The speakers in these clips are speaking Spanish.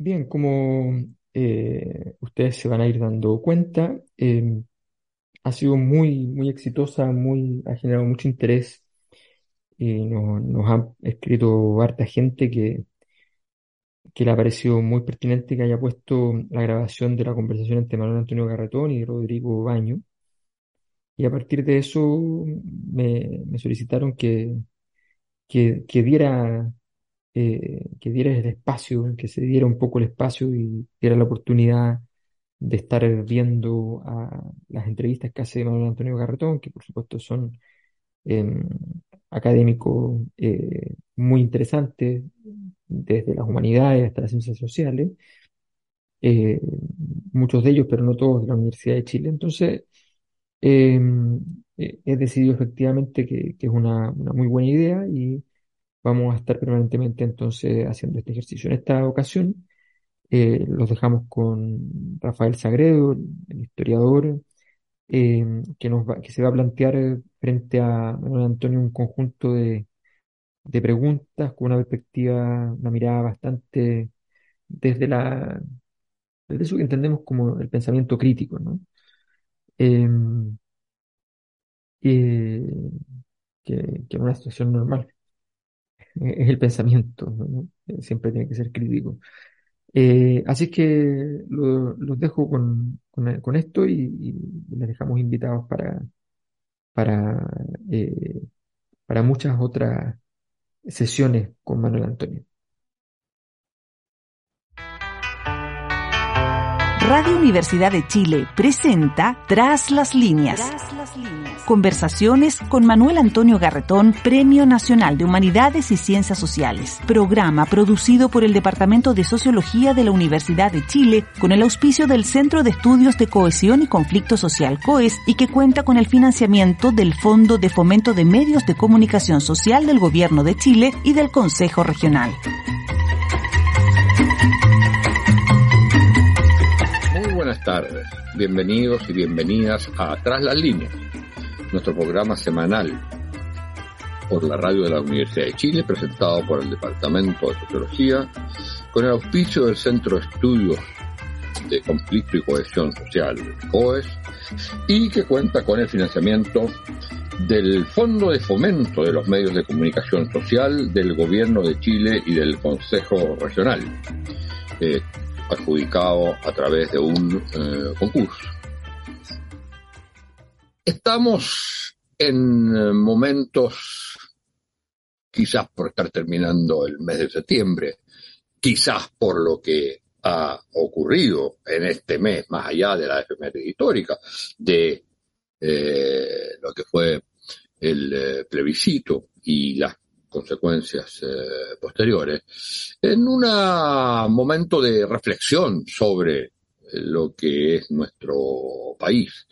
Bien, como eh, ustedes se van a ir dando cuenta, eh, ha sido muy, muy exitosa, muy, ha generado mucho interés. y nos, nos ha escrito harta gente que, que le ha parecido muy pertinente que haya puesto la grabación de la conversación entre Manuel Antonio Garretón y Rodrigo Baño. Y a partir de eso me, me solicitaron que, que, que diera eh, que diera el espacio, que se diera un poco el espacio y diera la oportunidad de estar viendo a las entrevistas que hace Manuel Antonio Garretón, que por supuesto son em, académicos eh, muy interesantes, desde las humanidades hasta las ciencias sociales, eh, muchos de ellos, pero no todos, de la Universidad de Chile. Entonces, em, he decidido efectivamente que, que es una, una muy buena idea y Vamos a estar permanentemente entonces haciendo este ejercicio. En esta ocasión eh, los dejamos con Rafael Sagredo, el historiador, eh, que, nos va, que se va a plantear frente a Manuel Antonio un conjunto de, de preguntas con una perspectiva, una mirada bastante desde la desde eso que entendemos como el pensamiento crítico, ¿no? Eh, que, que en una situación normal es el pensamiento, siempre tiene que ser crítico. Eh, así que lo- los dejo con, con, esto y, y les dejamos invitados para, para, eh, para muchas otras sesiones con Manuel Antonio. Radio Universidad de Chile presenta Tras las líneas. Conversaciones con Manuel Antonio Garretón, Premio Nacional de Humanidades y Ciencias Sociales. Programa producido por el Departamento de Sociología de la Universidad de Chile con el auspicio del Centro de Estudios de Cohesión y Conflicto Social COES y que cuenta con el financiamiento del Fondo de Fomento de Medios de Comunicación Social del Gobierno de Chile y del Consejo Regional. Tardes, bienvenidos y bienvenidas a Tras las líneas, nuestro programa semanal por la radio de la Universidad de Chile, presentado por el Departamento de Sociología, con el auspicio del Centro de Estudios de Conflicto y Cohesión Social, COES, y que cuenta con el financiamiento del Fondo de Fomento de los Medios de Comunicación Social del Gobierno de Chile y del Consejo Regional. Eh, adjudicado a través de un eh, concurso. Estamos en eh, momentos, quizás por estar terminando el mes de septiembre, quizás por lo que ha ocurrido en este mes, más allá de la efeméride histórica, de eh, lo que fue el eh, plebiscito y las consecuencias eh, posteriores, en un momento de reflexión sobre lo que es nuestro país.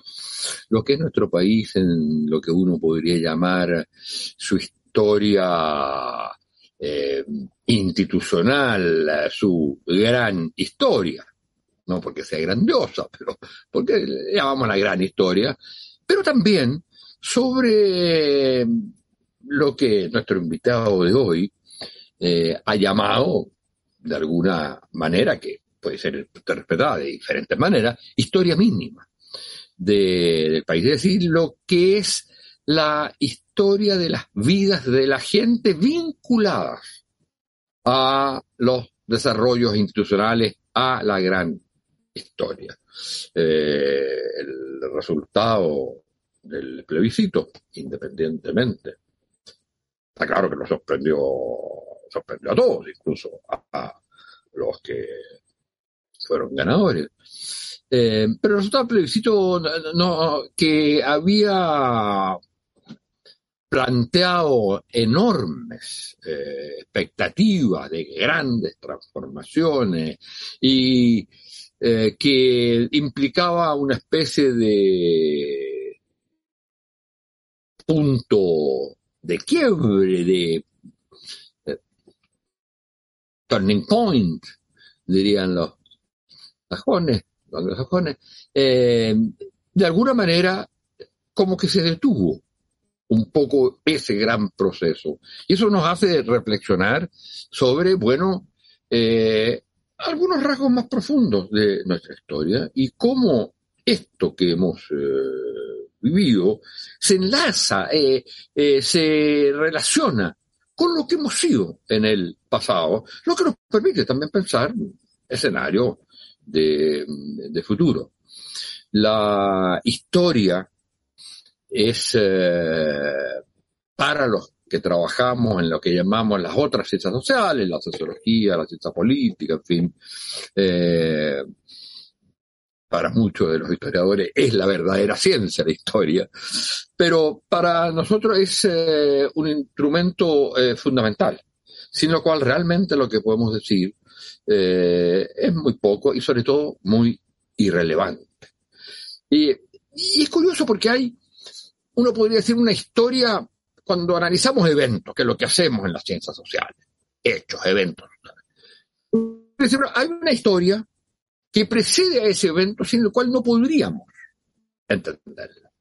Lo que es nuestro país en lo que uno podría llamar su historia eh, institucional, su gran historia. No porque sea grandiosa, pero porque llamamos la gran historia, pero también sobre lo que nuestro invitado de hoy eh, ha llamado, de alguna manera, que puede ser interpretada de diferentes maneras, historia mínima de- del país. Es decir, lo que es la historia de las vidas de la gente vinculadas a los desarrollos institucionales, a la gran historia. Eh, el resultado del plebiscito, independientemente Está claro que nos sorprendió, sorprendió a todos, incluso a, los que fueron ganadores. Eh, pero el resultado del plebiscito no- que había planteado enormes eh, expectativas de grandes transformaciones y eh, que implicaba una especie de punto de quiebre, de turning point, dirían los sajones, los eh, de alguna manera como que se detuvo un poco ese gran proceso. Y eso nos hace reflexionar sobre, bueno, eh, algunos rasgos más profundos de nuestra historia y cómo esto que hemos eh, vivido se enlaza, eh, se relaciona con lo que hemos sido en el pasado, lo que nos permite también pensar escenario de, futuro. La historia es eh, para los que trabajamos en lo que llamamos las otras ciencias sociales, la sociología, la ciencia política, en fin, eh, para muchos de los historiadores es la verdadera ciencia la historia, pero para nosotros es eh, un instrumento fundamental, sin lo cual realmente lo que podemos decir es muy poco y sobre todo muy irrelevante. Y es curioso porque hay uno podría decir una historia cuando analizamos eventos, que es lo que hacemos en las ciencias sociales, hechos, eventos. Hay una historia que precede a ese evento sin el cual no podríamos entenderla.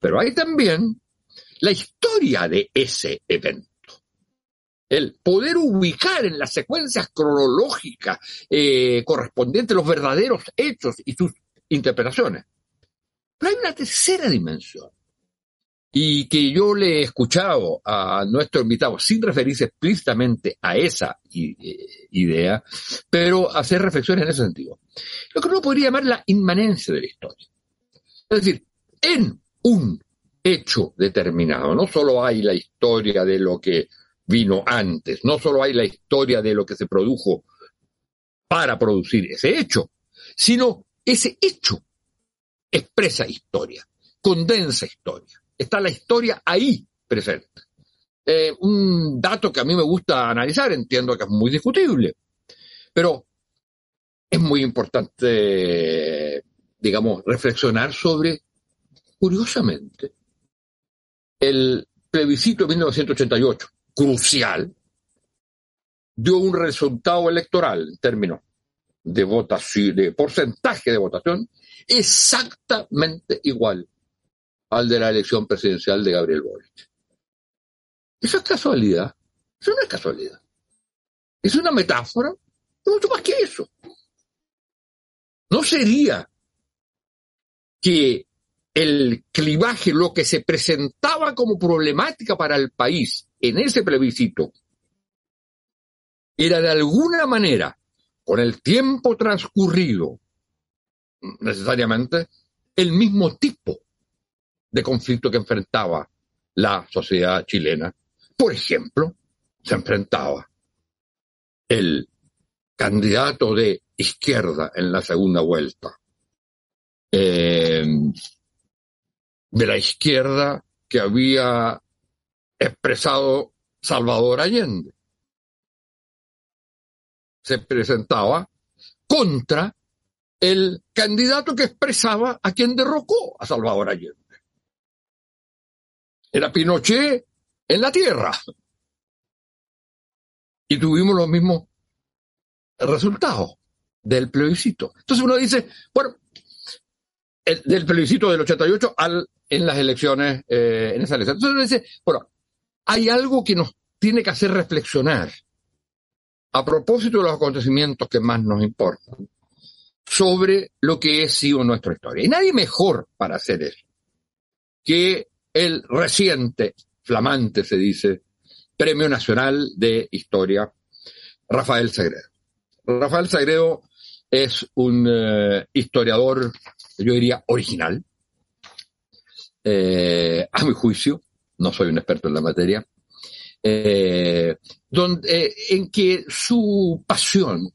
Pero hay también la historia de ese evento. El poder ubicar en las secuencias cronológicas eh, correspondientes los verdaderos hechos y sus interpretaciones. Pero hay una tercera dimensión y que yo le he escuchado a nuestro invitado, sin referirse explícitamente a esa eh, idea, pero hacer reflexiones en ese sentido. Lo que uno podría llamar la inmanencia de la historia. Es decir, en un hecho determinado, no solo hay la historia de lo que vino antes, no solo hay la historia de lo que se produjo para producir ese hecho, sino ese hecho expresa historia, condensa historia está la historia ahí presente. Eh, un dato que a mí me gusta analizar, entiendo que es muy discutible, pero es muy importante, digamos, reflexionar sobre, curiosamente, el plebiscito de 1988, crucial, dio un resultado electoral en términos de votación, de porcentaje de votación, exactamente igual al de la elección presidencial de Gabriel Boric. ¿Eso es casualidad? Eso no es casualidad. Es una metáfora mucho más que eso. No sería que el clivaje, lo que se presentaba como problemática para el país en ese plebiscito, era de alguna manera, con el tiempo transcurrido, necesariamente, el mismo tipo de conflicto que enfrentaba la sociedad chilena. Por ejemplo, se enfrentaba el candidato de izquierda en la segunda vuelta, eh, de la izquierda que había expresado Salvador Allende. Se presentaba contra el candidato que expresaba a quien derrocó a Salvador Allende. Era Pinochet en la tierra. Y tuvimos los mismos resultados del plebiscito. Entonces uno dice, bueno, del plebiscito del 88 al, en las elecciones, eh, en esa elección. Entonces uno dice, bueno, hay algo que nos tiene que hacer reflexionar a propósito de los acontecimientos que más nos importan sobre lo que es sido nuestra historia. Y nadie mejor para hacer eso que el reciente, flamante se dice, Premio Nacional de Historia, Rafael Sagredo. Rafael Sagredo es un eh, historiador, yo diría, original, eh, a mi juicio, no soy un experto en la materia, eh, donde, en que su pasión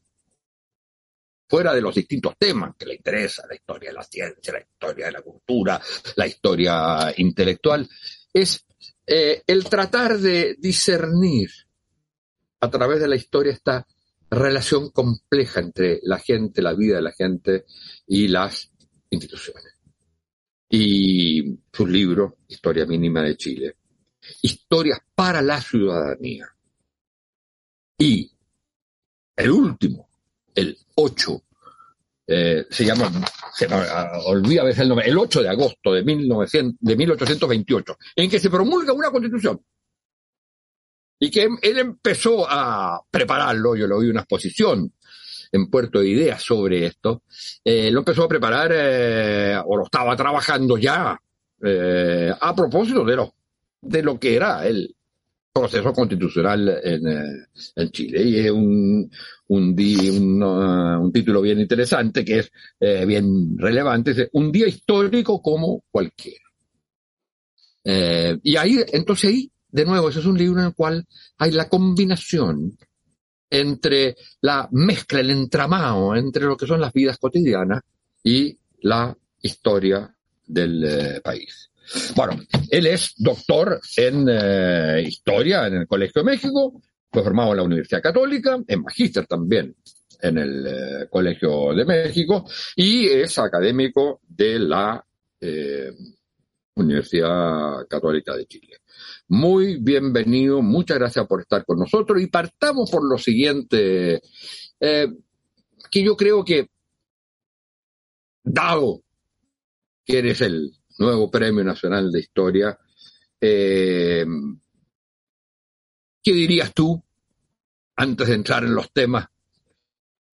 fuera de los distintos temas que le interesa, la historia de la ciencia, la historia de la cultura, la historia intelectual, es eh, el tratar de discernir a través de la historia esta relación compleja entre la gente, la vida de la gente y las instituciones. Y su libro, Historia Mínima de Chile, Historias para la Ciudadanía. Y el último, el 8, eh, se llama, se olvida a veces el nombre, el 8 de agosto de, 1900, de 1828, en que se promulga una constitución y que él empezó a prepararlo, yo lo vi una exposición en Puerto de Ideas sobre esto, eh, lo empezó a preparar eh, o lo estaba trabajando ya a propósito de lo, de lo que era el proceso constitucional en, en Chile. Y es un, un, un, título bien interesante que es bien relevante, es un día histórico como cualquiera. y ahí, entonces ahí de nuevo, ese es un libro en el cual hay la combinación entre la mezcla, el entramado entre lo que son las vidas cotidianas y la historia del eh, país. Bueno, él es doctor en eh, historia en el Colegio de México, fue formado en la Universidad Católica, en magíster también en el eh, Colegio de México y es académico de la Universidad Católica de Chile. Muy bienvenido, muchas gracias por estar con nosotros y partamos por lo siguiente, eh, que yo creo que, dado que eres el nuevo Premio Nacional de Historia, eh, ¿qué dirías tú, antes de entrar en los temas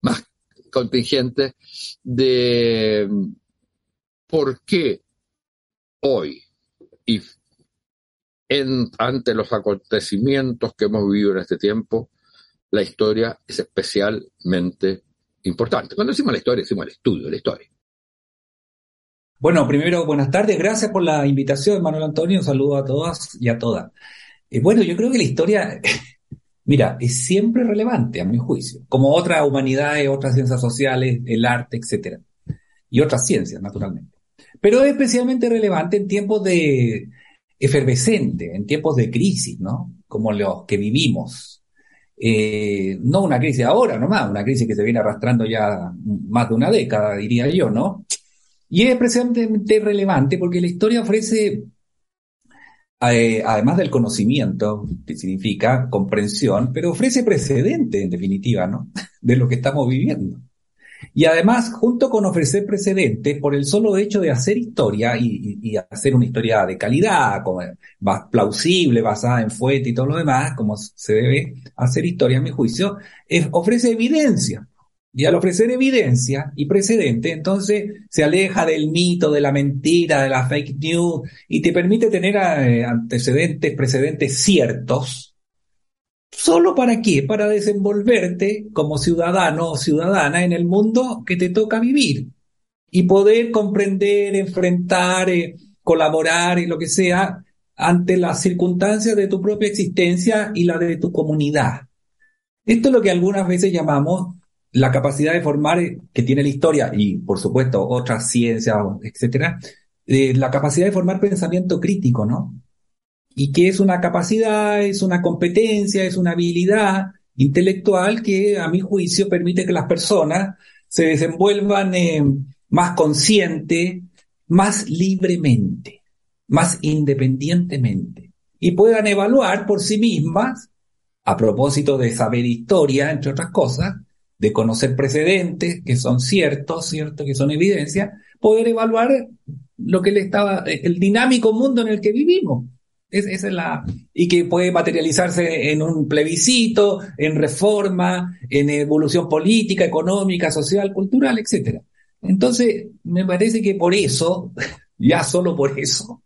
más contingentes, de por qué hoy y ante los acontecimientos que hemos vivido en este tiempo, la historia es especialmente importante. Cuando decimos la historia, decimos el estudio de la historia. Bueno, primero, buenas tardes. Gracias por la invitación, Manuel Antonio. Un saludo a todas y a todas. Eh, bueno, yo creo que la historia, mira, es siempre relevante, a mi juicio, como otras humanidades, otras ciencias sociales, el arte, etcétera, y otras ciencias, naturalmente. Pero es especialmente relevante en tiempos de, efervescente en tiempos de crisis, ¿no? Como los que vivimos. Eh, no una crisis ahora nomás, una crisis que se viene arrastrando ya más de una década, diría yo, ¿no? Y es especialmente relevante porque la historia ofrece, eh, además del conocimiento, que significa comprensión, pero ofrece precedente, en definitiva, ¿no? De lo que estamos viviendo. Y además, junto con ofrecer precedentes, por el solo hecho de hacer historia y, hacer una historia de calidad, como, plausible, basada en fuente y todo lo demás, como se debe hacer historia, a mi juicio, ofrece evidencia. Y al ofrecer evidencia y precedente, entonces se aleja del mito, de la mentira, de la fake news y te permite tener eh, antecedentes, precedentes ciertos, ¿Solo para qué? Para desenvolverte como ciudadano o ciudadana en el mundo que te toca vivir y poder comprender, enfrentar, eh, colaborar y lo que sea ante las circunstancias de tu propia existencia y la de tu comunidad. Esto es lo que algunas veces llamamos la capacidad de formar eh, que tiene la historia y, por supuesto, otras ciencias, etcétera, eh, la capacidad de formar pensamiento crítico, ¿no? y que es una capacidad, es una competencia, es una habilidad intelectual que a mi juicio permite que las personas se desenvuelvan eh, más consciente, más libremente, más independientemente y puedan evaluar por sí mismas, a propósito de saber historia, entre otras cosas, de conocer precedentes que son ciertos, ciertos, que son evidencia, poder evaluar lo que le estaba, el dinámico mundo en el que vivimos es, es la, y que puede materializarse en un plebiscito, en reforma, en evolución política, económica, social, cultural, etc. Entonces, me parece que por eso, ya solo por eso,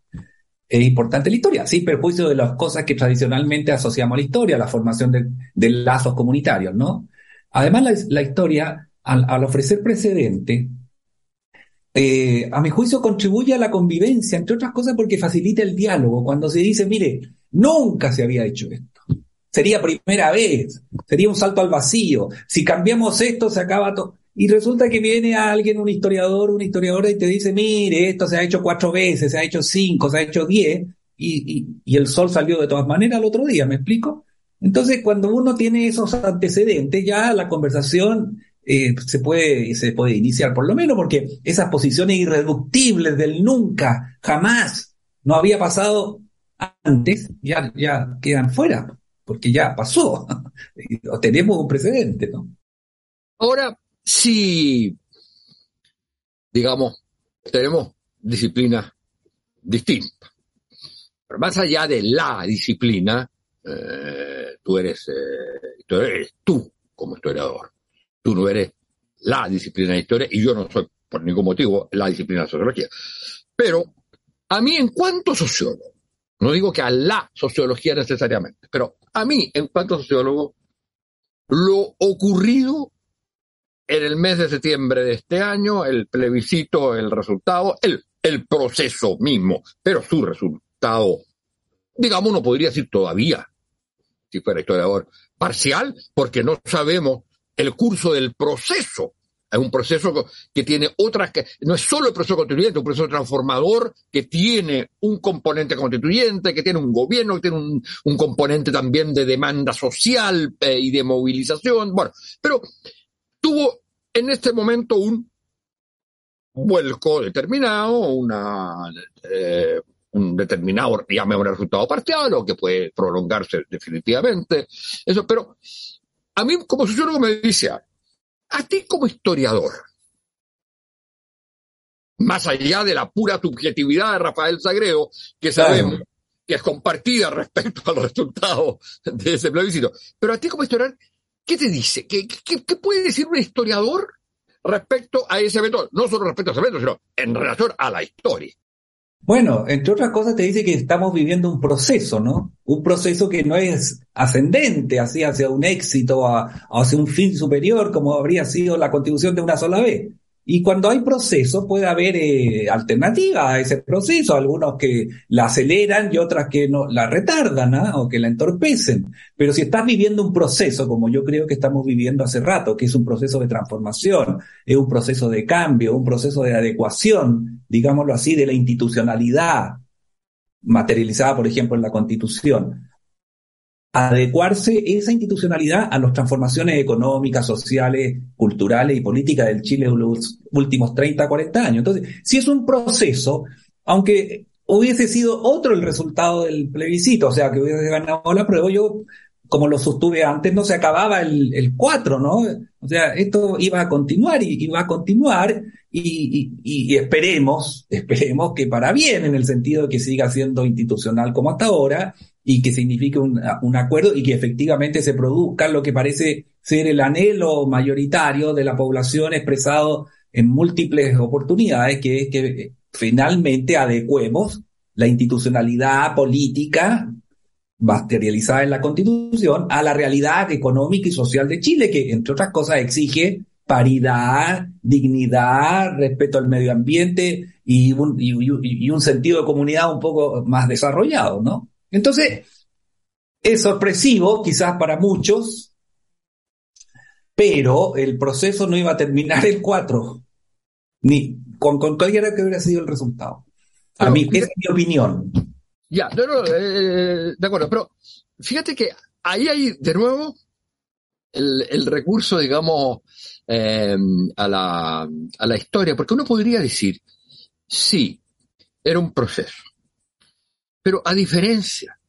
es importante la historia, sin perjuicio de las cosas que tradicionalmente asociamos a la historia, la formación de, lazos comunitarios, ¿no? Además, la, historia, al, ofrecer precedente, eh, a mi juicio contribuye a la convivencia, entre otras cosas porque facilita el diálogo. Cuando se dice, mire, nunca se había hecho esto. Sería primera vez, sería un salto al vacío. Si cambiamos esto, se acaba todo. Y resulta que viene alguien, un historiador, una historiadora, y te dice, mire, esto se ha hecho cuatro veces, se ha hecho cinco, se ha hecho diez. y, y, el sol salió de todas maneras al otro día, ¿me explico? Entonces, cuando uno tiene esos antecedentes, ya la conversación eh, se, puede, se puede iniciar, por lo menos porque esas posiciones irreductibles del nunca, jamás, no había pasado antes, ya, ya quedan fuera, porque ya pasó. Tenemos un precedente. Ahora, si, digamos, tenemos disciplinas distintas, pero más allá de la disciplina, eh, tú, eres, eh, tú eres tú como historiador. Tú no eres la disciplina de historia y yo no soy por ningún motivo la disciplina de sociología. Pero a mí en cuanto sociólogo, no digo que a la sociología necesariamente, pero a mí en cuanto sociólogo, lo ocurrido en el mes de septiembre de este año, el plebiscito, el resultado, el, proceso mismo, pero su resultado, digamos, uno podría decir todavía, si fuera historiador, parcial, porque no sabemos el curso del proceso. Es un proceso que tiene otras, que no es solo el proceso constituyente, es un proceso transformador que tiene un componente constituyente, que tiene un gobierno, que tiene un, un componente también de demanda social eh, y de movilización. Bueno, pero tuvo en este momento un vuelco determinado, una, eh, un determinado, un resultado parcial o que puede prolongarse definitivamente. Eso, pero a mí como sociólogo me dice, a ti como historiador, más allá de la pura subjetividad de Rafael Sagredo, que sabemos que es compartida respecto a los resultados de ese plebiscito, pero a ti como historiador, ¿qué te dice? ¿Qué, qué, puede decir un historiador respecto a ese evento? No solo respecto a ese evento, sino en relación a la historia. Bueno, entre otras cosas te dice que estamos viviendo un proceso, ¿no? Un proceso que no es ascendente, así hacia un éxito, hacia un fin superior, como habría sido la constitución de una sola vez, y cuando hay proceso, puede haber eh, alternativas a ese proceso, algunos que la aceleran y otras que no la retardan ¿ah? o que la entorpecen. Pero si estás viviendo un proceso, como yo creo que estamos viviendo hace rato, que es un proceso de transformación, es un proceso de cambio, un proceso de adecuación, digámoslo así, de la institucionalidad materializada, por ejemplo, en la Constitución, adecuarse esa institucionalidad a las transformaciones económicas, sociales, culturales y políticas del Chile de los últimos 30, 40 años. Entonces, si es un proceso, aunque hubiese sido otro el resultado del plebiscito, o sea, que hubiese ganado la prueba, yo, como lo sostuve antes, no se acababa el, el 4, ¿no? O sea, esto iba a continuar y iba a continuar y, esperemos, esperemos que para bien, en el sentido de que siga siendo institucional como hasta ahora y que signifique un, un, acuerdo y que efectivamente se produzca lo que parece ser el anhelo mayoritario de la población expresado en múltiples oportunidades, que es que finalmente adecuemos la institucionalidad política materializada en la Constitución a la realidad económica y social de Chile, que entre otras cosas exige paridad, dignidad, respeto al medio ambiente y un, y un sentido de comunidad un poco más desarrollado, ¿no? Entonces, es sorpresivo quizás para muchos, pero el proceso no iba a terminar el 4, ni con, con cualquiera que hubiera sido el resultado. A mí, es mi opinión. Ya, no, no, eh, de acuerdo, pero fíjate que ahí hay de nuevo el, el recurso, digamos, eh, a, la, a la historia, porque uno podría decir, sí, era un proceso, pero a diferencia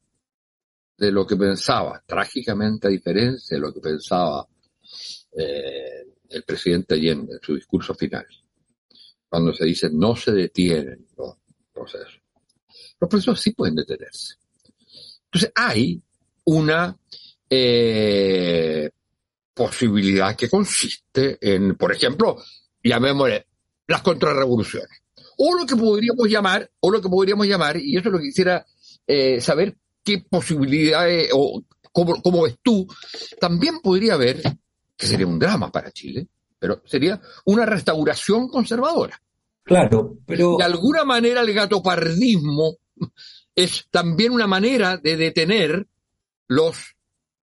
de lo que pensaba, trágicamente a diferencia de lo que pensaba eh, el presidente Allende en su discurso final, cuando se dice no se detienen los procesos. Los procesos sí pueden detenerse. Entonces hay una eh, posibilidad que consiste en, por ejemplo, llamémosle las contrarrevoluciones o lo que podríamos llamar, o lo que podríamos llamar, y eso es lo que quisiera eh, saber qué posibilidades o cómo, cómo ves tú, también podría haber, que sería un drama para Chile, pero sería una restauración conservadora. Claro, pero... De alguna manera el gatopardismo es también una manera de detener los,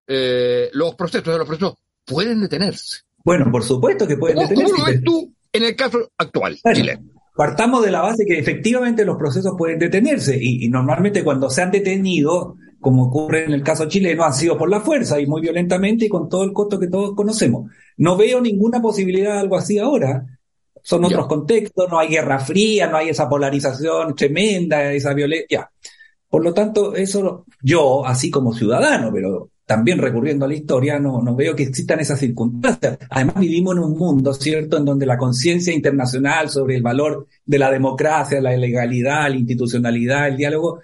eh, los procesos. Los procesos pueden detenerse. Bueno, por supuesto que pueden detenerse. ¿Cómo lo ves tú en el caso actual chileno? Partamos de la base que efectivamente los procesos pueden detenerse y, normalmente cuando se han detenido, como ocurre en el caso chileno, han sido por la fuerza y muy violentamente y con todo el costo que todos conocemos. No veo ninguna posibilidad de algo así ahora. Son otros contextos, no hay guerra fría, no hay esa polarización tremenda, esa violencia. Por lo tanto, eso yo, así como ciudadano, pero también recurriendo a la historia, no, no veo que existan esas circunstancias. Además, vivimos en un mundo, ¿cierto?, en donde la conciencia internacional sobre el valor de la democracia, la legalidad, la institucionalidad, el diálogo,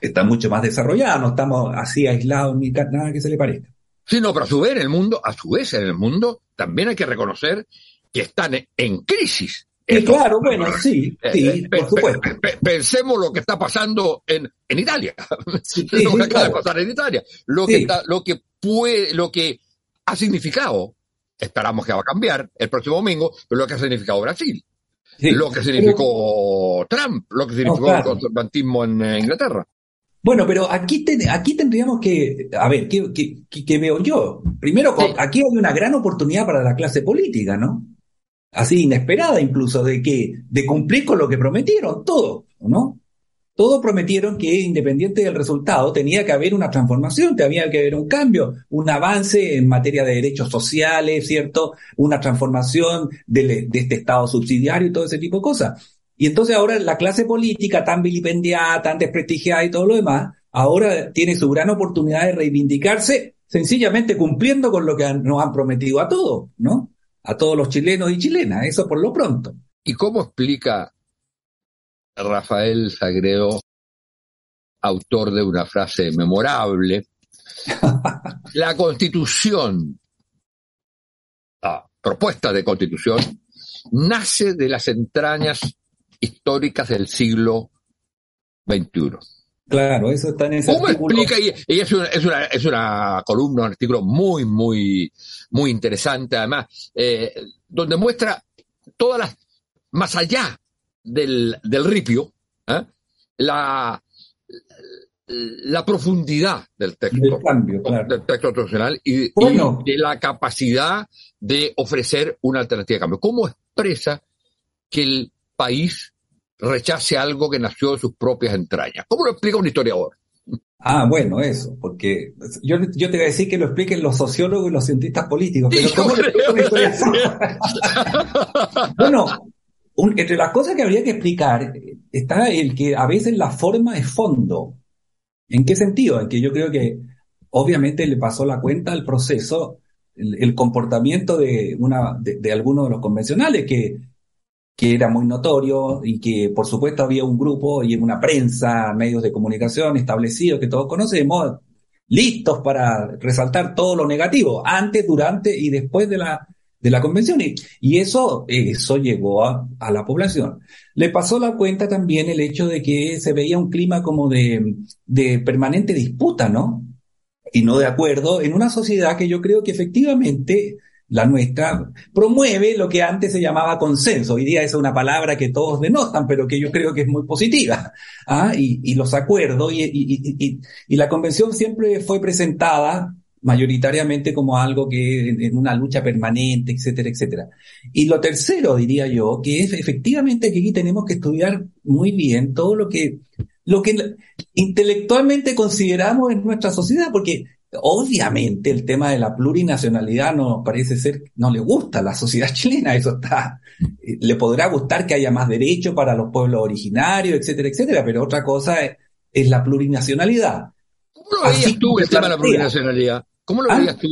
está mucho más desarrollada. No estamos así aislados ni nada que se le parezca. Sí, no, pero a su vez en el mundo, a su vez en el mundo, también hay que reconocer que están en crisis claro, bueno, sí, eh, sí, eh, por supuesto. Pensemos lo que está pasando en, en Italia. lo que acaba de pasar en Italia. Lo que, lo que puede, lo que ha significado, esperamos que va a cambiar el próximo domingo, pero lo que ha significado Brasil. Lo que significó Trump, lo que significó el conservatismo en Inglaterra. Bueno, pero aquí, aquí tendríamos que, a ver, ¿qué, qué, qué veo yo? Primero, aquí hay una gran oportunidad para la clase política, ¿no? Así inesperada incluso, de que, de cumplir con lo que prometieron, todo, ¿no? Todo prometieron que independiente del resultado tenía que haber una transformación, tenía que haber un cambio, un avance en materia de derechos sociales, ¿cierto? Una transformación de, de este Estado subsidiario y todo ese tipo de cosas. Y entonces ahora la clase política tan vilipendiada, tan desprestigiada y todo lo demás, ahora tiene su gran oportunidad de reivindicarse sencillamente cumpliendo con lo que nos han prometido a todos, ¿no? A todos los chilenos y chilenas, eso por lo pronto. ¿Y cómo explica Rafael Sagredo, autor de una frase memorable, la constitución, la propuesta de constitución, nace de las entrañas históricas del siglo XXI? Claro, eso está en ese ¿Cómo explica? Y, es, una, es, una, es una columna, un artículo muy, muy, muy interesante, además, eh, donde muestra todas las, más allá del, del ripio, ¿eh? la, la profundidad del texto, del texto tradicional y, y, de la capacidad de ofrecer una alternativa de cambio. ¿Cómo expresa que el país rechace algo que nació de sus propias entrañas. ¿Cómo lo explica un historiador? Ah, bueno, eso, porque yo, yo te voy a decir que lo expliquen los sociólogos y los cientistas políticos, pero ¿cómo lo un bueno, entre las cosas que habría que explicar está el que a veces la forma es fondo. ¿En qué sentido? En que yo creo que obviamente le pasó la cuenta al proceso el, comportamiento de, una, de, de algunos de los convencionales que que era muy notorio y que por supuesto había un grupo y una prensa, medios de comunicación establecidos que todos conocemos, listos para resaltar todo lo negativo, antes, durante y después de la, de la convención. Y, eso, eso llegó a, a, la población. Le pasó la cuenta también el hecho de que se veía un clima como de, de permanente disputa, ¿no? Y no de acuerdo en una sociedad que yo creo que efectivamente la nuestra, promueve lo que antes se llamaba consenso. Hoy día es una palabra que todos denotan, pero que yo creo que es muy positiva. ¿ah? Y, los acuerdos, y, la convención siempre fue presentada mayoritariamente como algo que en una lucha permanente, etcétera, etcétera. Y lo tercero, diría yo, que es efectivamente que aquí tenemos que estudiar muy bien todo lo que, lo que intelectualmente consideramos en nuestra sociedad, porque Obviamente el tema de la plurinacionalidad no parece ser, no le gusta a la sociedad chilena, eso está, le podrá gustar que haya más derechos para los pueblos originarios, etcétera, etcétera, pero otra cosa es, la plurinacionalidad. ¿Cómo lo veías tú el tema de la plurinacionalidad? ¿Cómo lo veías tú?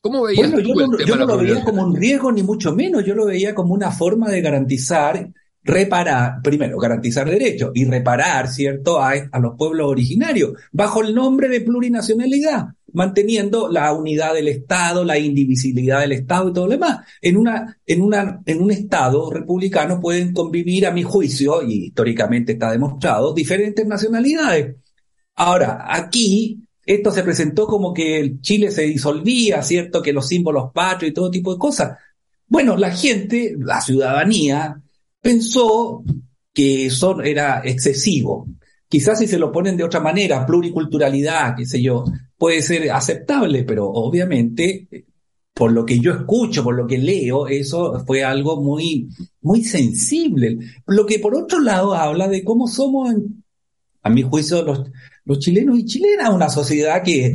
¿Cómo veías tú yo, no, yo no lo veía como un riesgo ni mucho menos, yo lo veía como una forma de garantizar reparar, primero, garantizar derechos y reparar, ¿cierto?, a, los pueblos originarios, bajo el nombre de plurinacionalidad manteniendo la unidad del Estado, la indivisibilidad del Estado y todo lo demás. En una, en una, en un Estado republicano pueden convivir, a mi juicio, y históricamente está demostrado, diferentes nacionalidades. Ahora, aquí, esto se presentó como que Chile se disolvía, ¿cierto? Que los símbolos patrios y todo tipo de cosas. Bueno, la gente, la ciudadanía, pensó que eso era excesivo. Quizás si se lo ponen de otra manera, pluriculturalidad, qué sé yo, puede ser aceptable, pero obviamente, por lo que yo escucho, por lo que leo, eso fue algo muy, muy sensible. Lo que por otro lado habla de cómo somos, a mi juicio, los, los chilenos y chilenas, una sociedad que,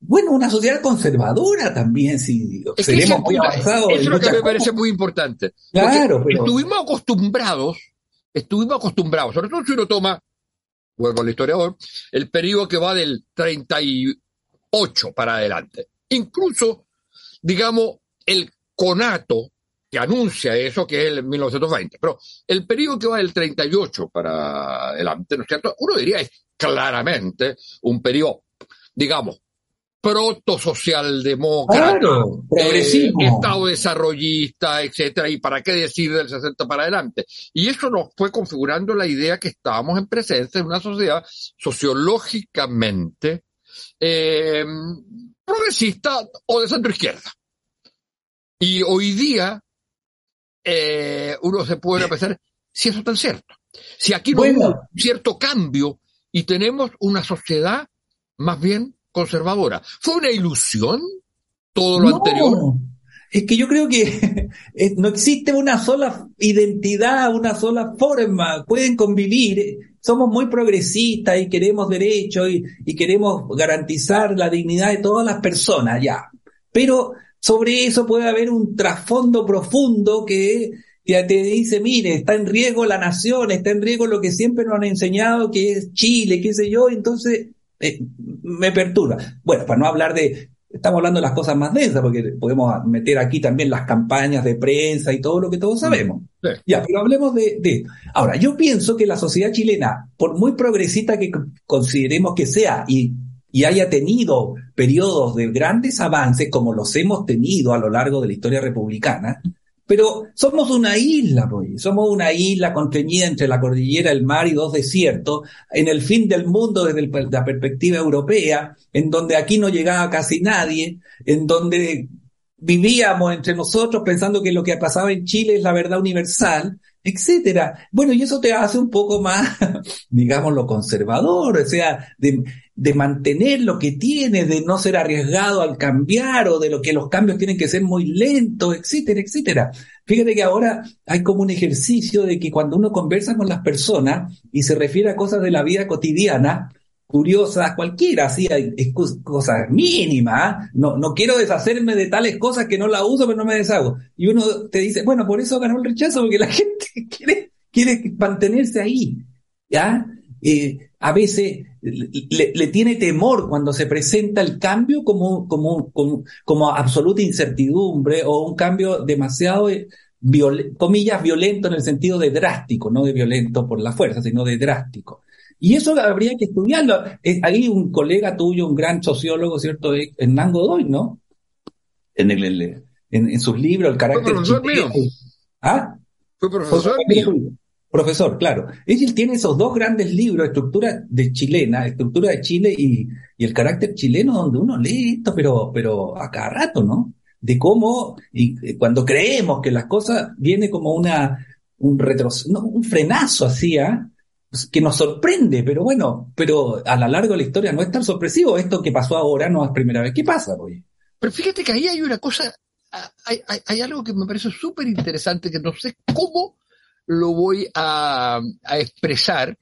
bueno, una sociedad conservadora también, si seremos muy avanzados. Eso es lo que me parece muy importante. Claro, pero... Estuvimos acostumbrados, estuvimos acostumbrados, sobre todo si uno toma, vuelvo al historiador, el periodo que va del 38 para adelante. Incluso, digamos, el conato que anuncia eso, que es el 1920. Pero el periodo que va del 38 para adelante, ¿no es cierto? Uno diría es claramente un periodo, digamos, proto-socialdemócrata, claro, eh, Estado desarrollista, etcétera, y para qué decir del 60 para adelante. Y eso nos fue configurando la idea que estábamos en presencia de una sociedad sociológicamente eh, progresista o de centro izquierda. Y hoy día eh, uno se puede pensar si eso es tan cierto. Si aquí no hay un cierto cambio y tenemos una sociedad más bien conservadora. ¿Fue una ilusión todo lo anterior? Es que yo creo que no existe una sola identidad, una sola forma. Pueden convivir. Somos muy progresistas y queremos derechos y, y queremos garantizar la dignidad de todas las personas, ya. Pero sobre eso puede haber un trasfondo profundo que, te dice, mire, está en riesgo la nación, está en riesgo lo que siempre nos han enseñado, que es Chile, qué sé yo, entonces eh, me perturba. Bueno, para no hablar de, estamos hablando de las cosas más densas, porque podemos meter aquí también las campañas de prensa y todo lo que todos mm, sabemos. Ya, pero hablemos de, de, Ahora, yo pienso que la sociedad chilena, por muy progresista que consideremos que sea, y y haya tenido periodos de grandes avances como los hemos tenido a lo largo de la historia republicana, pero somos una isla, pues. somos una isla contenida entre la cordillera, el mar y dos desiertos, en el fin del mundo desde la perspectiva europea, en donde aquí no llegaba casi nadie, en donde vivíamos entre nosotros pensando que lo que pasaba en Chile es la verdad universal, etcétera. Bueno, y eso te hace un poco más, digamos, lo conservador, o sea, de, de mantener lo que tiene, de no ser arriesgado al cambiar o de lo que los cambios tienen que ser muy lentos, etcétera, etcétera. Fíjate que ahora hay como un ejercicio de que cuando uno conversa con las personas y se refiere a cosas de la vida cotidiana, curiosas, cualquiera, así, cosas mínimas, no, no quiero deshacerme de tales cosas que no la uso, pero no me deshago. Y uno te dice, bueno, por eso ganó el rechazo, porque la gente quiere, quiere mantenerse ahí, ¿ya? Eh, a veces le, tiene temor cuando se presenta el cambio como, como, como, absoluta incertidumbre o un cambio demasiado, eh, comillas, violento en el sentido de drástico, no de violento por la fuerza, sino de drástico. Y eso habría que estudiarlo. Hay un colega tuyo, un gran sociólogo, ¿cierto? Hernán Godoy, ¿no? En, el, en, sus libros, el carácter Fue profesor mío. ¿Ah? Fue profesor mío. Profesor, claro. Él tiene esos dos grandes libros, Estructura de Chilena, Estructura de Chile y, y el carácter chileno, donde uno lee esto, pero, pero a cada rato, ¿no? De cómo, y eh, cuando creemos que las cosas viene como una, un retroceso, no, un frenazo así, ¿ah? Pues, que nos sorprende, pero bueno, pero a lo largo de la historia no es tan sorpresivo. Esto que pasó ahora no es primera vez que pasa, oye. Pero fíjate que ahí hay una cosa, hay, hay, algo que me parece súper interesante, que no sé cómo lo voy a, expresar,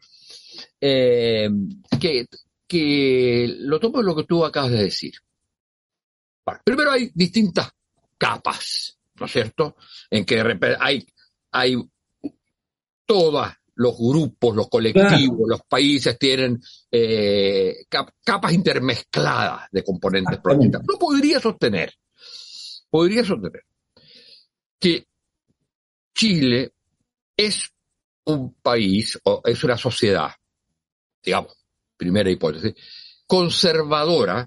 eh, que, que lo tomo en lo que tú acabas de decir. primero hay distintas capas, ¿no es cierto? En que hay, hay todos los grupos, los colectivos, los países tienen eh, capas intermezcladas de componentes políticos. No podría sostener, podría sostener que Chile es un país, o es una sociedad, digamos, primera hipótesis, conservadora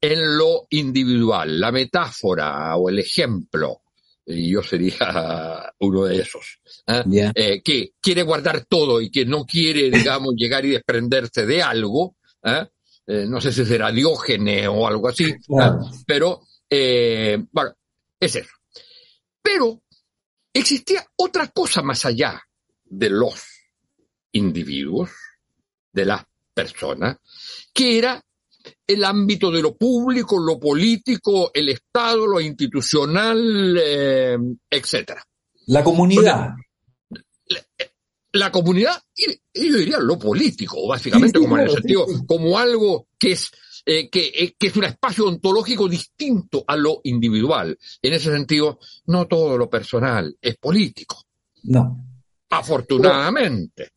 en lo individual. La metáfora o el ejemplo, y yo sería uno de esos, ¿eh? Eh, que quiere guardar todo y que no quiere, digamos, llegar y desprenderse de algo, ¿eh? no sé si será Diógenes o algo así, pero, bueno, es eso. Pero existía otra cosa más allá de los individuos, de las personas, que era el ámbito de lo público, lo político, el Estado, lo institucional, eh, etcétera. La comunidad. La, comunidad, y, yo diría lo político, básicamente, como en el sentido, como algo que es eh, que, eh, que, es un espacio ontológico distinto a lo individual. En ese sentido, no todo lo personal es político. No. Afortunadamente.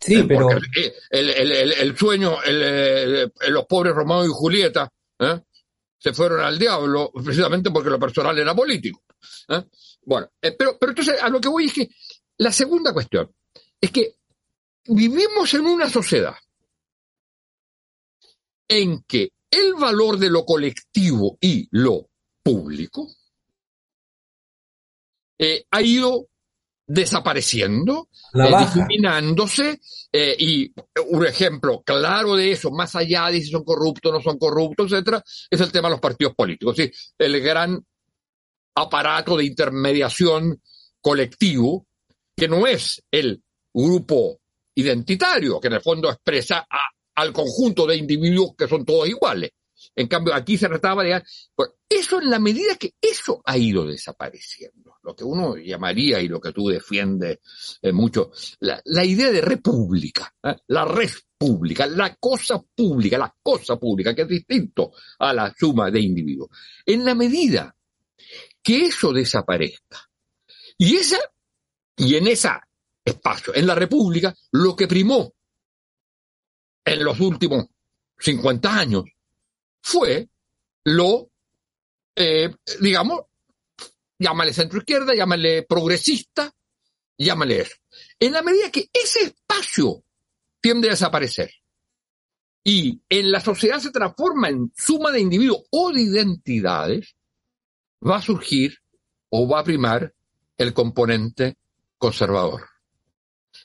Sí, eh, pero. El, el, el, sueño, los pobres Romeo y Julieta se fueron al diablo precisamente porque lo personal era político. Bueno, pero, pero entonces a lo que voy es que la segunda cuestión es que vivimos en una sociedad en que el valor de lo colectivo y lo público eh, ha ido desapareciendo, eh, eh, y un ejemplo claro de eso, más allá de si son corruptos, no son corruptos, etcétera, es el tema de los partidos políticos. ¿sí? El gran aparato de intermediación colectivo, que no es el grupo identitario, que en el fondo expresa a al conjunto de individuos que son todos iguales. En cambio, aquí se trataba de... eso en la medida que eso ha ido desapareciendo, lo que uno llamaría y lo que tú defiendes eh, mucho, la, idea de república, ¿eh? la red pública, la cosa pública, la cosa pública, que es distinto a la suma de individuos. En la medida que eso desaparezca, y esa, y en ese espacio, en la república, lo que primó en los últimos 50 años fue lo, eh, digamos, llámale centro izquierda, llámale progresista, llámale eso. En la medida que ese espacio tiende a desaparecer y en la sociedad se transforma en suma de individuos o de identidades, va a surgir o va a primar el componente conservador.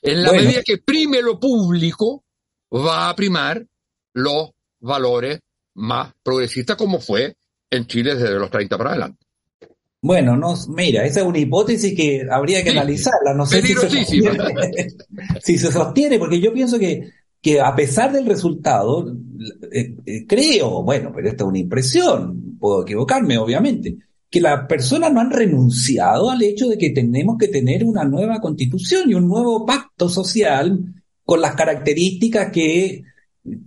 En la medida que prime lo público, va a primar los valores más progresistas como fue en Chile desde los 30 para adelante. Bueno, no, mira, esa es una hipótesis que habría que analizarla. No sé si se, sostiene, si se sostiene, porque yo pienso que, que a pesar del resultado, eh, eh, creo, bueno, pero esta es una impresión, puedo equivocarme, obviamente, que las personas no han renunciado al hecho de que tenemos que tener una nueva constitución y un nuevo pacto social con las características que,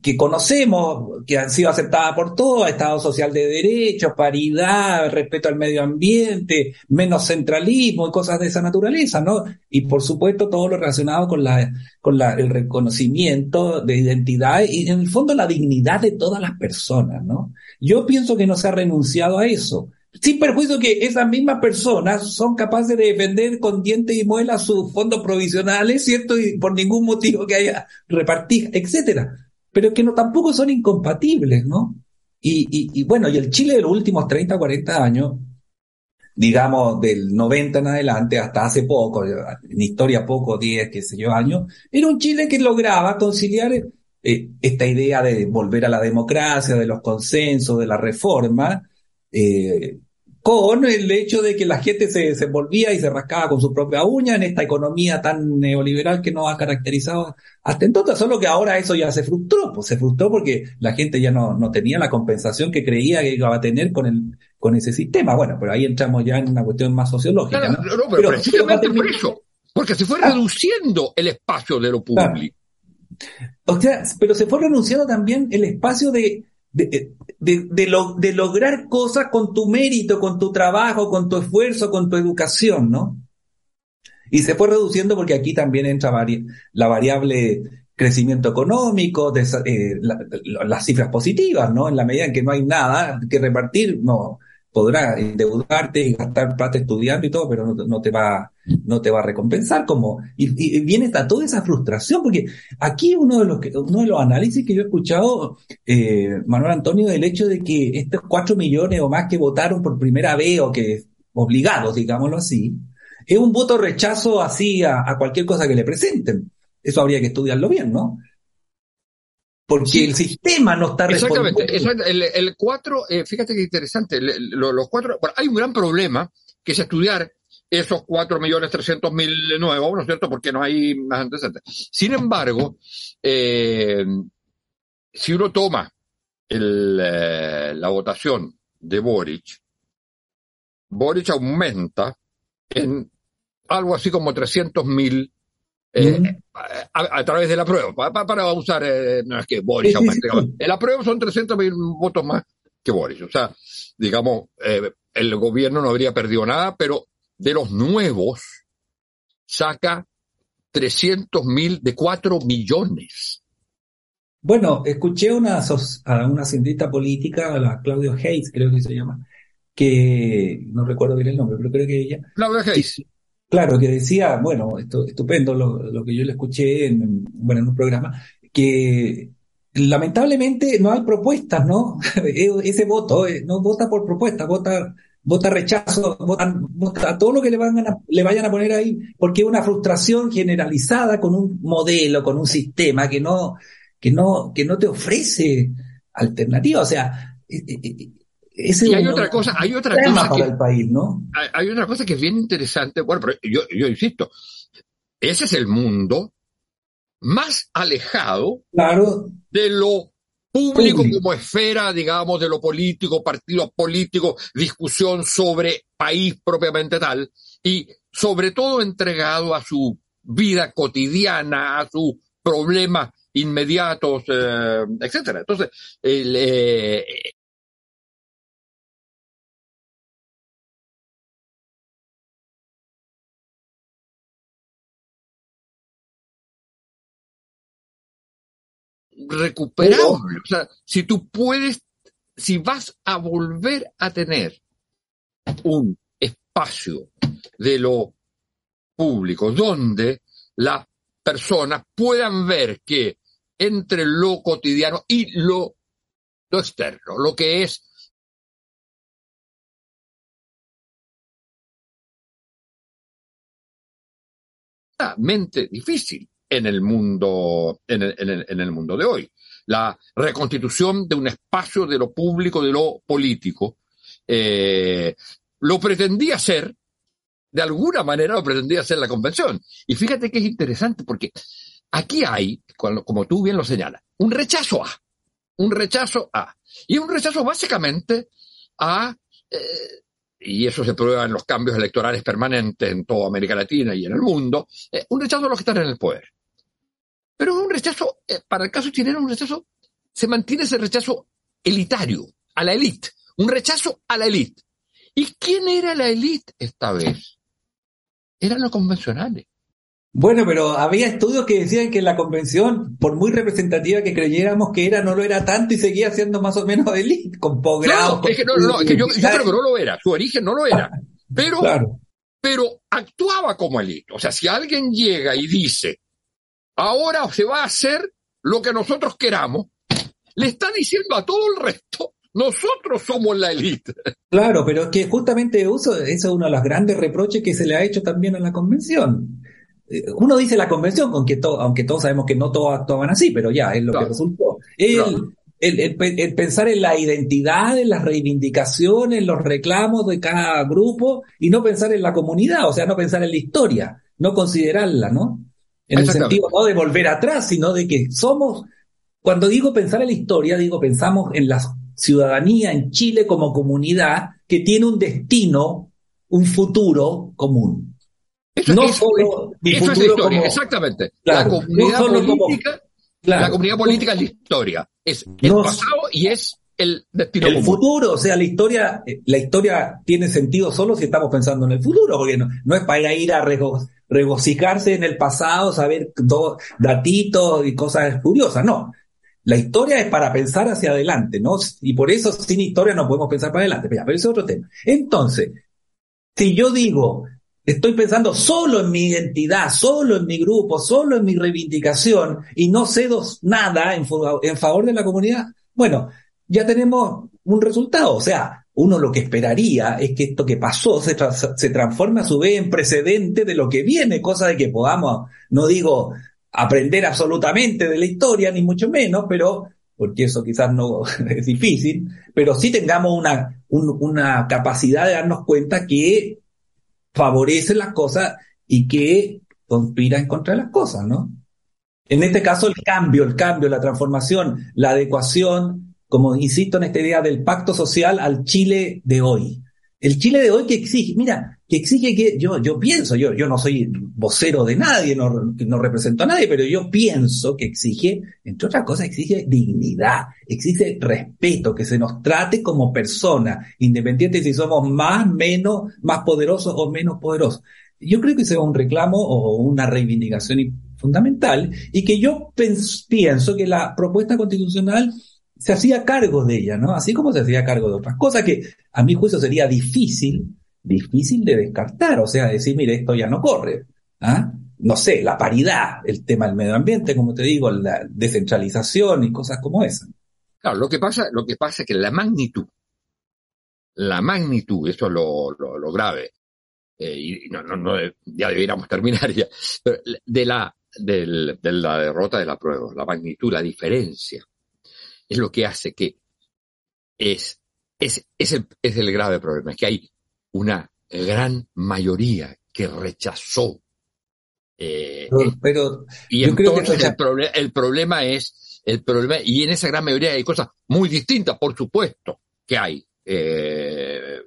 que conocemos, que han sido aceptadas por todos, Estado social de derechos, paridad, respeto al medio ambiente, menos centralismo y cosas de esa naturaleza, ¿no? Y por supuesto todo lo relacionado con la, con la, el reconocimiento de identidad y en el fondo la dignidad de todas las personas, ¿no? Yo pienso que no se ha renunciado a eso sin perjuicio que esas mismas personas son capaces de defender con dientes y muelas sus fondos provisionales, ¿cierto? Y por ningún motivo que haya repartido, etcétera. Pero que no tampoco son incompatibles, ¿no? Y, bueno, y el Chile de los últimos 30, 40 años, digamos del 90 en adelante hasta hace poco, en historia poco, 10, qué sé yo, años, era un Chile que lograba conciliar eh, esta idea de volver a la democracia, de los consensos, de la reforma, eh, con el hecho de que la gente se, se volvía y se rascaba con su propia uña en esta economía tan neoliberal que nos ha caracterizado hasta entonces, solo que ahora eso ya se frustró, pues se frustró porque la gente ya no, no tenía la compensación que creía que iba a tener con el, con ese sistema. Bueno, pero ahí entramos ya en una cuestión más sociológica. ¿no? pero, precisamente por eso, porque se fue ah. reduciendo el espacio de lo público. O sea, pero se fue renunciando también el espacio de, de, de, de, lograr cosas con tu mérito, con tu trabajo, con tu esfuerzo, con tu educación, ¿no? Y se fue reduciendo porque aquí también entra la variable crecimiento económico, de, eh, las cifras positivas, ¿no? En la medida en que no hay nada que repartir, no, podrás endeudarte y gastar plata estudiando y todo, pero no, te va, no te va a recompensar como, y, viene hasta toda esa frustración, porque aquí uno de los que, uno de los análisis que yo he escuchado, eh, Manuel Antonio, del hecho de que estos cuatro millones o más que votaron por primera vez o que obligados, digámoslo así, es un voto rechazo así a cualquier cosa que le presenten. Eso habría que estudiarlo bien, ¿no? Porque el sistema no está respondiendo. Exactamente. el, el cuatro, eh, fíjate que interesante, los cuatro, hay un gran problema que es estudiar esos cuatro millones trescientos mil nuevos, ¿no es cierto? Porque no hay más antecedentes. Sin embargo, eh, si uno toma el, eh, la votación de Boric, Boric aumenta en algo así como 300 mil eh, a, través de la prueba, para, usar, eh, no es que Boris En la prueba son 300 mil votos más que Boris. O sea, digamos, eh, el gobierno no habría perdido nada, pero de los nuevos saca 300 mil de 4 millones. Bueno, escuché una, a una cientista política, a la Claudio Hayes, creo que se llama, que no recuerdo bien el nombre, pero creo que ella. Claudio Hayes. Claro, que decía, bueno, esto, estupendo lo, que yo le escuché en, bueno, en un programa, que lamentablemente no hay propuestas, ¿no? Ese voto eh, no vota por propuestas, vota, vota rechazo, vota, vota todo lo que le, van a, le vayan a poner ahí, porque es una frustración generalizada con un modelo, con un sistema que no, que no, que no te ofrece alternativa. O sea, y hay otra cosa, hay otra cosa que, el país, ¿no? Hay, otra cosa que es bien interesante. Bueno, pero yo, yo insisto, ese es el mundo más alejado claro. de lo público, como esfera, digamos, de lo político, partidos políticos, discusión sobre país propiamente tal, y sobre todo entregado a su vida cotidiana, a sus problemas inmediatos, eh, etcétera. Entonces, el, eh, recuperable. O sea, si tú puedes, si vas a volver a tener un espacio de lo público donde las personas puedan ver que entre lo cotidiano y lo, lo externo, lo que es mente difícil en el mundo, en el, en el, en el mundo de hoy. La reconstitución de un espacio de lo público, de lo político, eh, lo pretendía hacer, de alguna manera lo pretendía hacer la convención. Y fíjate que es interesante porque aquí hay, como tú bien lo señalas, un rechazo a, un rechazo a, y un rechazo básicamente a, eh, y eso se prueba en los cambios electorales permanentes en toda América Latina y en el mundo, eh, un rechazo a los que están en el poder. Pero es un rechazo, eh, para el caso chileno, un rechazo, se mantiene ese rechazo elitario, a la élite, un rechazo a la élite. ¿Y quién era la élite esta vez? Eran los convencionales. Bueno, pero había estudios que decían que la convención, por muy representativa que creyéramos que era, no lo era tanto y seguía siendo más o menos élite, con posgrado. es que no, no, es que yo, creo que no lo era, su origen no lo era. Pero, pero actuaba como élite. O sea, si alguien llega y dice, ahora se va a hacer lo que nosotros queramos, le está diciendo a todo el resto, nosotros somos la élite. Claro, pero es que justamente eso, es uno de los grandes reproches que se le ha hecho también a la convención. Eh, uno dice la convención, aunque, aunque todos sabemos que no todos actuaban así, pero ya es lo que resultó. El, el, pensar en la identidad, en las reivindicaciones, en los reclamos de cada grupo y no pensar en la comunidad, o sea, no pensar en la historia, no considerarla, ¿no? En el sentido no de volver atrás, sino de que somos, cuando digo pensar en la historia, digo pensamos en la ciudadanía en Chile como comunidad que tiene un destino, un futuro común. no solo mi futuro como, exactamente. la comunidad política, la comunidad política es la historia, es el pasado y es el destino el futuro, o sea, la historia, la historia tiene sentido solo si estamos pensando en el futuro, porque no, no es para ir a regocijarse en el pasado, saber datitos y cosas curiosas, no. La historia es para pensar hacia adelante, ¿no? Y por eso sin historia no podemos pensar para adelante. Pero, pero ese es otro tema. Entonces, si yo digo, estoy pensando solo en mi identidad, solo en mi grupo, solo en mi reivindicación y no cedo nada en, en favor de la comunidad, bueno, ya tenemos un resultado. O sea, uno lo que esperaría es que esto que pasó se, se transforme a su vez en precedente de lo que viene, cosa de que podamos, no digo aprender absolutamente de la historia, ni mucho menos, pero, porque eso quizás no es difícil, pero sí tengamos una, una capacidad de darnos cuenta que favorece las cosas y que conspira en contra de las cosas, ¿no? En este caso, el cambio, el cambio, la transformación, la adecuación, como insisto en esta idea del pacto social al Chile de hoy. El Chile de hoy que exige, mira, que exige que, yo, yo pienso, yo, yo no soy vocero de nadie, no, no represento a nadie, pero yo pienso que exige, entre otras cosas, exige dignidad, exige respeto, que se nos trate como personas, independiente si somos más, menos, más poderosos o menos poderosos. Yo creo que ese es un reclamo o una reivindicación fundamental y que yo pienso que la propuesta constitucional se hacía cargo de ella, ¿no? Así como se hacía cargo de otras cosas que a mi juicio sería difícil difícil de descartar, o sea, decir, mire, esto ya no corre. ¿ah? No sé, la paridad, el tema del medio ambiente, como te digo, la descentralización y cosas como esa. Claro, lo que pasa, lo que pasa es que la magnitud, la magnitud, eso es lo, lo, grave, eh, y no, no, no, ya debiéramos terminar ya, de la, de la derrota de la prueba, la magnitud, la diferencia, es lo que hace que es, es, es, el, es el grave problema, es que hay una gran mayoría que rechazó. Eh, pero, y entonces el, problema es, el problema, y en esa gran mayoría hay cosas muy distintas, por supuesto, que hay. Eh,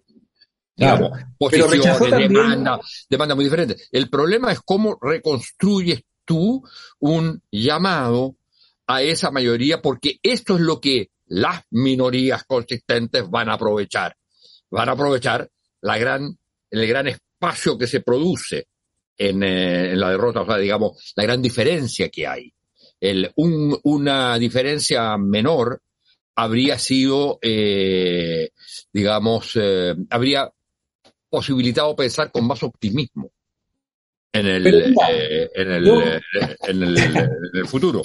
digamos, posiciones, demanda, demanda muy diferentes. El problema es cómo reconstruyes tú un llamado a esa mayoría, porque esto es lo que las minorías consistentes van a aprovechar. Van a aprovechar la gran, el gran espacio que se produce en, eh, en, la derrota, o sea, digamos, la gran diferencia que hay. El, un, una diferencia menor habría sido, eh, digamos, eh, habría posibilitado pensar con más optimismo en el, eh, en, el, en, el, en, el, futuro.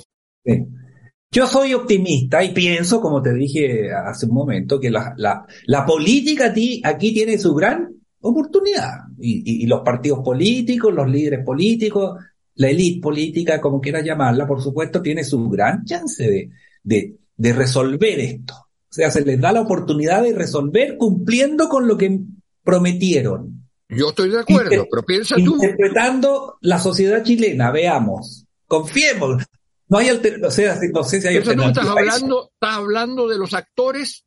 Yo soy optimista y pienso, como te dije hace un momento, que la, la, la política aquí tiene su gran oportunidad. Y, y, los partidos políticos, los líderes políticos, la élite política, como quieras llamarla, por supuesto, tiene su gran chance de, de, de resolver esto. O sea, se les da la oportunidad de resolver cumpliendo con lo que prometieron. Yo estoy de acuerdo, pero piensa tú. Interpretando la sociedad chilena, veamos. Confiemos. No hay o sea, no sé si hay Tú estás hablando, estás hablando de los actores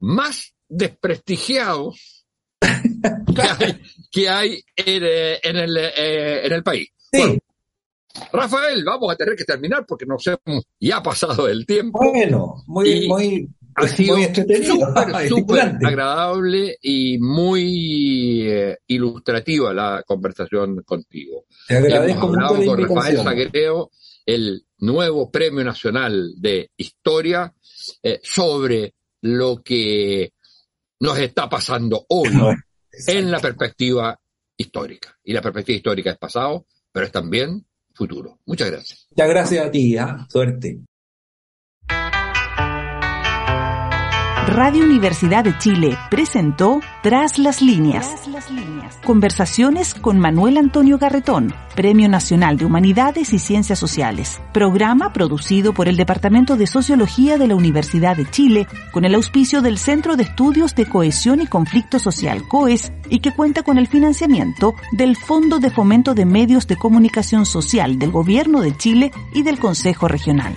más desprestigiados que hay, en, eh, el, eh, en el país. Sí. Rafael, vamos a tener que terminar porque nos hemos ya pasado el tiempo. Bueno, muy, muy, ha sido súper agradable y muy eh, ilustrativa la conversación contigo. Te agradezco mucho con Rafael Zaguereo, el nuevo Premio Nacional de Historia eh, sobre lo que nos está pasando hoy en la perspectiva histórica. Y la perspectiva histórica es pasado, pero es también futuro. Muchas gracias. Muchas gracias a ti, ¿eh? suerte. Radio Universidad de Chile presentó Tras las líneas. Conversaciones con Manuel Antonio Garretón, Premio Nacional de Humanidades y Ciencias Sociales. Programa producido por el Departamento de Sociología de la Universidad de Chile con el auspicio del Centro de Estudios de Cohesión y Conflicto Social COES y que cuenta con el financiamiento del Fondo de Fomento de Medios de Comunicación Social del Gobierno de Chile y del Consejo Regional.